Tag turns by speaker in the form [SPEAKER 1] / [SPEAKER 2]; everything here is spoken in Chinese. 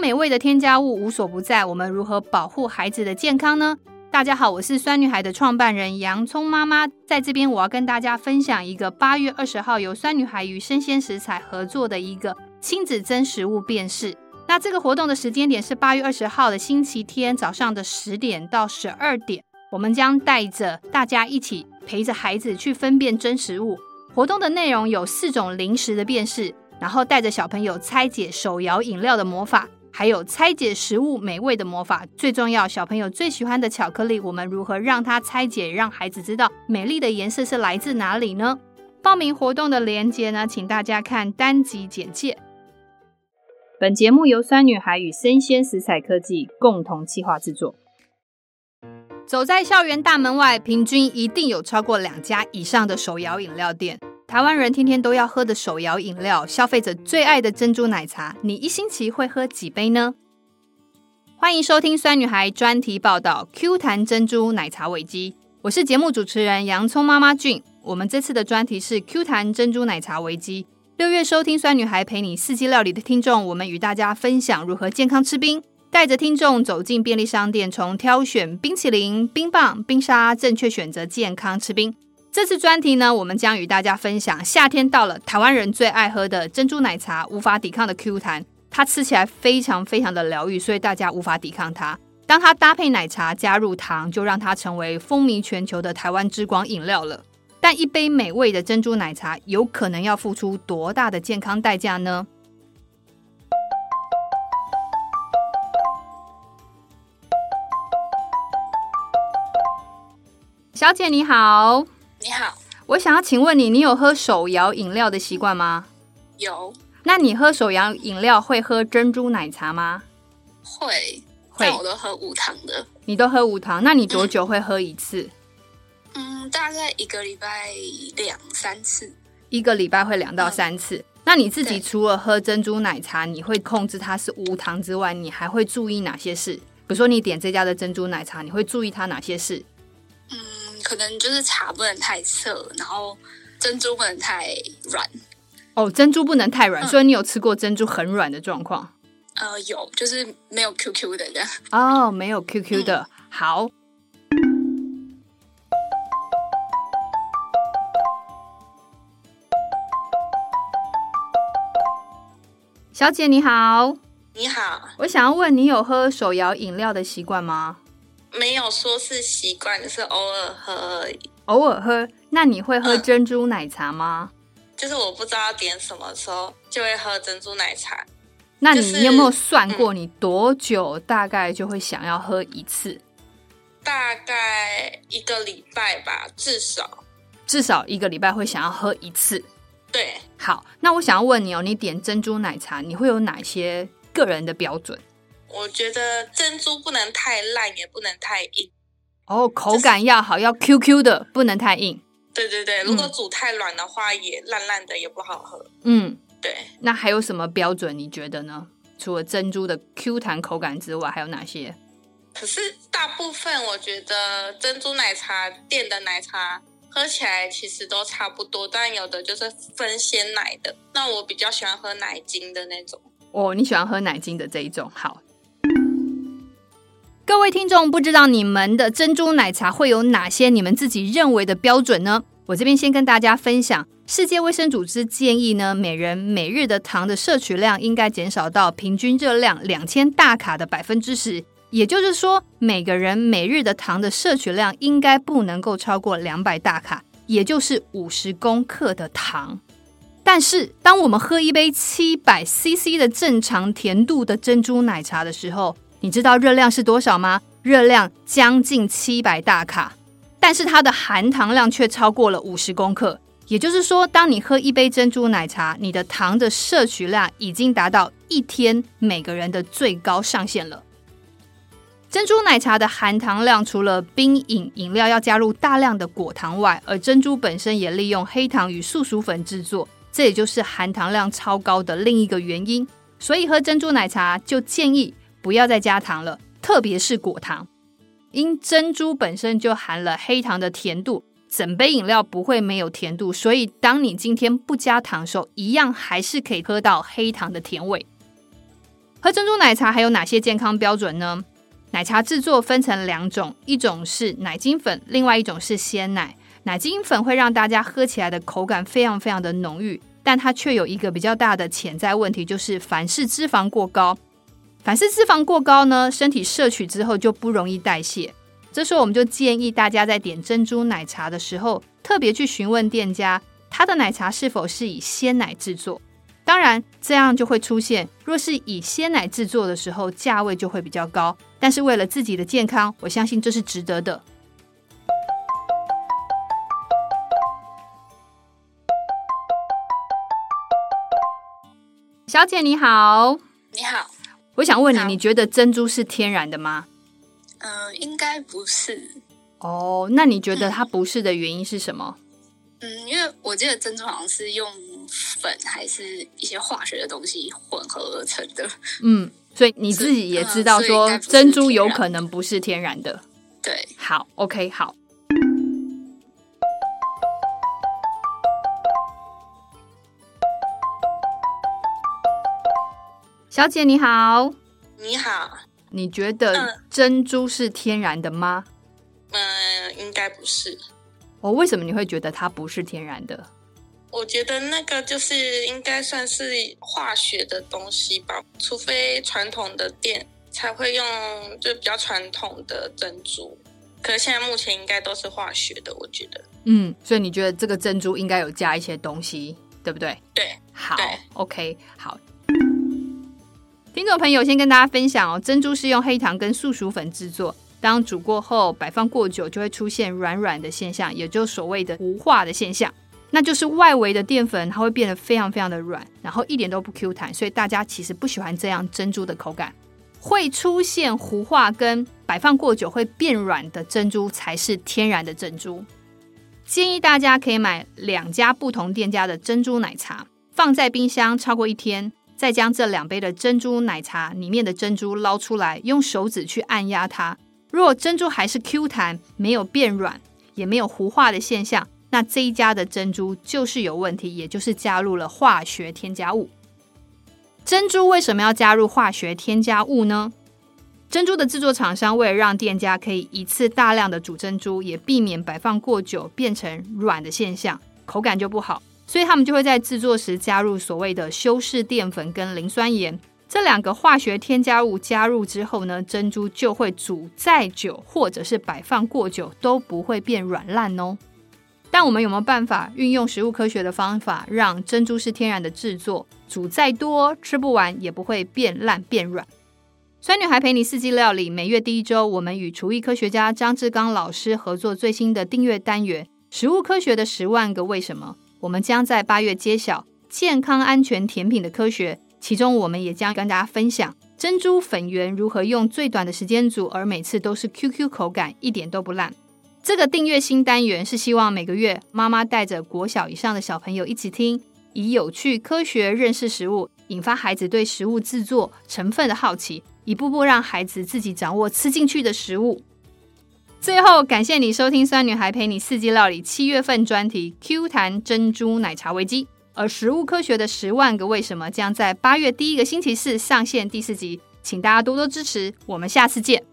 [SPEAKER 1] 美味的添加物无所不在，我们如何保护孩子的健康呢？大家好，我是酸女孩的创办人洋葱妈妈，在这边我要跟大家分享一个八月二十号由酸女孩与生鲜食材合作的一个亲子真食物辨识。那这个活动的时间点是八月二十号的星期天早上的十点到十二点，我们将带着大家一起陪着孩子去分辨真食物。活动的内容有四种零食的辨识，然后带着小朋友拆解手摇饮料的魔法。还有拆解食物美味的魔法，最重要，小朋友最喜欢的巧克力，我们如何让它拆解，让孩子知道美丽的颜色是来自哪里呢？报名活动的链接呢，请大家看单集简介。本节目由酸女孩与生鲜食材科技共同企划制作。走在校园大门外，平均一定有超过两家以上的手摇饮料店。台湾人天天都要喝的手摇饮料，消费者最爱的珍珠奶茶，你一星期会喝几杯呢？欢迎收听酸女孩专题报道 Q 弹珍珠奶茶危机，我是节目主持人洋葱妈妈俊。我们这次的专题是 Q 弹珍珠奶茶危机。六月收听酸女孩陪你四季料理的听众，我们与大家分享如何健康吃冰，带着听众走进便利商店，从挑选冰淇淋、冰棒、冰沙，正确选择健康吃冰。这次专题呢，我们将与大家分享夏天到了，台湾人最爱喝的珍珠奶茶，无法抵抗的 Q 弹，它吃起来非常非常的疗愈，所以大家无法抵抗它。当它搭配奶茶加入糖，就让它成为风靡全球的台湾之光饮料了。但一杯美味的珍珠奶茶，有可能要付出多大的健康代价呢？小姐你好。
[SPEAKER 2] 你好，
[SPEAKER 1] 我想要请问你，你有喝手摇饮料的习惯吗？
[SPEAKER 2] 有。
[SPEAKER 1] 那你喝手摇饮料会喝珍珠奶茶吗？
[SPEAKER 2] 会，会。但我都喝无糖的。
[SPEAKER 1] 你都喝无糖？那你多久会喝一次？
[SPEAKER 2] 嗯，大概一个礼拜两三次。
[SPEAKER 1] 一个礼拜会两到三次。嗯。那你自己除了喝珍珠奶茶，你会控制它是无糖之外，你还会注意哪些事？比如说你点这家的珍珠奶茶，你会注意它哪些事？
[SPEAKER 2] 可能就是茶不能太涩，然后珍珠不能太软。
[SPEAKER 1] 哦，珍珠不能太软，嗯，所以你有吃过珍珠很软的状况？
[SPEAKER 2] 呃，有，就是没有 QQ 的这样。
[SPEAKER 1] 哦，没有 QQ 的。嗯，好。小姐你好，
[SPEAKER 2] 你好，
[SPEAKER 1] 我想要问你有喝手摇饮料的习惯吗？
[SPEAKER 2] 没有说是习惯，就是偶尔喝而已。
[SPEAKER 1] 偶尔喝，那你会喝珍珠奶茶吗？
[SPEAKER 2] 嗯，就是我不知道点什么时候，就会喝珍珠奶茶。
[SPEAKER 1] 那你有没有算过，你多久大概就会想要喝一次？嗯，
[SPEAKER 2] 大概一个礼拜吧，至少。
[SPEAKER 1] 至少一个礼拜会想要喝一次。
[SPEAKER 2] 对。
[SPEAKER 1] 好，那我想要问你哦，你点珍珠奶茶，你会有哪些个人的标准？
[SPEAKER 2] 我觉得珍珠不能太烂，也不能太硬。
[SPEAKER 1] 哦，口感要好，要 QQ 的，不能太硬。
[SPEAKER 2] 对对对，如果煮太软的话，也烂烂的，也不好喝。
[SPEAKER 1] 嗯，
[SPEAKER 2] 对。
[SPEAKER 1] 那还有什么标准？你觉得呢？除了珍珠的 Q 弹口感之外，还有哪些？
[SPEAKER 2] 可是大部分我觉得珍珠奶茶店的奶茶喝起来其实都差不多，但有的就是分鲜奶的。那我比较喜欢喝奶精的那种。
[SPEAKER 1] 哦，你喜欢喝奶精的这一种？好。各位听众，不知道你们的珍珠奶茶会有哪些你们自己认为的标准呢？我这边先跟大家分享，世界卫生组织建议呢，每人每日的糖的摄取量应该减少到平均热量两千大卡的百分之十，也就是说，每个人每日的糖的摄取量应该不能够超过两百大卡，也就是五十公克的糖。但是，当我们喝一杯七百 CC 的正常甜度的珍珠奶茶的时候，你知道热量是多少吗？热量将近七百大卡，但是它的含糖量却超过了五十公克。也就是说，当你喝一杯珍珠奶茶，你的糖的摄取量已经达到一天每个人的最高上限了。珍珠奶茶的含糖量除了冰饮饮料要加入大量的果糖外，而珍珠本身也利用黑糖与素薯粉制作，这也就是含糖量超高的另一个原因。所以喝珍珠奶茶就建议。不要再加糖了，特别是果糖，因珍珠本身就含了黑糖的甜度，整杯饮料不会没有甜度，所以当你今天不加糖的时候，一样还是可以喝到黑糖的甜味。喝珍珠奶茶还有哪些健康标准呢？奶茶制作分成两种，一种是奶精粉，另外一种是鲜奶。奶精粉会让大家喝起来的口感非常非常的浓郁，但它却有一个比较大的潜在问题，就是凡是脂肪过高。反式脂肪过高呢，身体摄取之后就不容易代谢。这时候我们就建议大家在点珍珠奶茶的时候，特别去询问店家，他的奶茶是否是以鲜奶制作。当然，这样就会出现，若是以鲜奶制作的时候，价位就会比较高。但是为了自己的健康，我相信这是值得的。小姐你好，
[SPEAKER 3] 你好，
[SPEAKER 1] 我想问你，你觉得珍珠是天然的吗？
[SPEAKER 3] 嗯、呃，应该不是。
[SPEAKER 1] 哦，那你觉得它不是的原因是什么？
[SPEAKER 3] 嗯，因为我记得珍珠好像是用。粉还是一些化学的东西混合而成的。
[SPEAKER 1] 嗯，所以你自己也知道说珍珠有可能不是天然的。
[SPEAKER 3] 对，
[SPEAKER 1] 好，OK，好。小姐你好，
[SPEAKER 2] 你好，
[SPEAKER 1] 你觉得珍珠是天然的吗？
[SPEAKER 2] 嗯，应该不是。
[SPEAKER 1] 哦，为什么你会觉得它不是天然的？
[SPEAKER 2] 我觉得那个就是应该算是化学的东西吧，除非传统的店才会用，就比较传统的珍珠。可是现在目前应该都是化学的，我觉得。
[SPEAKER 1] 嗯，所以你觉得这个珍珠应该有加一些东西，对不对？
[SPEAKER 2] 对，
[SPEAKER 1] 好
[SPEAKER 2] 对
[SPEAKER 1] ，OK，好。听众朋友，先跟大家分享哦，珍珠是用黑糖跟素薯粉制作，当煮过后摆放过久，就会出现软软的现象，也就所谓的糊化的现象。那就是外围的淀粉，它会变得非常非常的软，然后一点都不 Q 弹，所以大家其实不喜欢这样珍珠的口感。会出现糊化跟摆放过久会变软的珍珠才是天然的珍珠。建议大家可以买两家不同店家的珍珠奶茶，放在冰箱超过一天，再将这两杯的珍珠奶茶里面的珍珠捞出来，用手指去按压它。若珍珠还是 Q 弹，没有变软，也没有糊化的现象。那这一家的珍珠就是有问题，也就是加入了化学添加物。珍珠为什么要加入化学添加物呢？珍珠的制作厂商为了让店家可以一次大量的煮珍珠，也避免摆放过久变成软的现象，口感就不好，所以他们就会在制作时加入所谓的修饰淀粉跟磷酸盐这两个化学添加物。加入之后呢，珍珠就会煮再久，或者是摆放过久都不会变软烂哦。但我们有没有办法运用食物科学的方法，让珍珠是天然的制作，煮再多吃不完也不会变烂变软？酸女孩陪你四季料理，每月第一周，我们与厨艺科学家张志刚老师合作最新的订阅单元《食物科学的十万个为什么》，我们将在八月揭晓健康安全甜品的科学，其中我们也将跟大家分享珍珠粉圆如何用最短的时间煮，而每次都是 QQ 口感，一点都不烂。这个订阅新单元是希望每个月妈妈带着国小以上的小朋友一起听，以有趣科学认识食物，引发孩子对食物制作成分的好奇，一步步让孩子自己掌握吃进去的食物。最后，感谢你收听酸女孩陪你四季料理七月份专题 Q 弹珍珠奶茶危机，而食物科学的十万个为什么将在八月第一个星期四上线第四集，请大家多多支持，我们下次见。